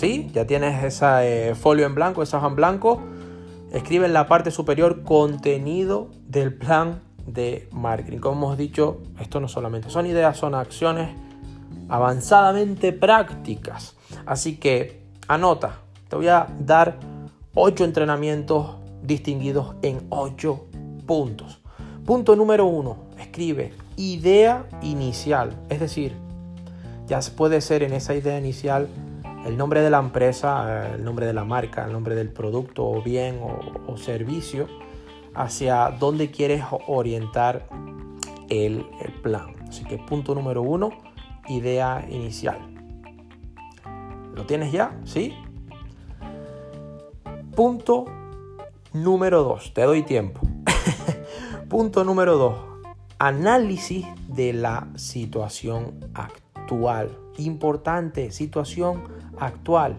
¿Sí? Ya tienes ese folio en blanco, esa hoja en blanco. Escribe en la parte superior contenido del plan de marketing. Como hemos dicho, esto no solamente son ideas, son acciones avanzadamente prácticas. Así que anota, te voy a dar 8 entrenamientos distinguidos en 8 puntos. Punto número 1, escribe idea inicial, es decir, ya puede ser en esa idea inicial el nombre de la empresa, el nombre de la marca, el nombre del producto o bien o, servicio, hacia dónde quieres orientar el, el plan. Así que punto número uno, idea inicial. ¿Lo tienes ya? ¿Sí? Punto número dos, te doy tiempo. punto número dos, análisis de la situación actual. Importante, situación actual.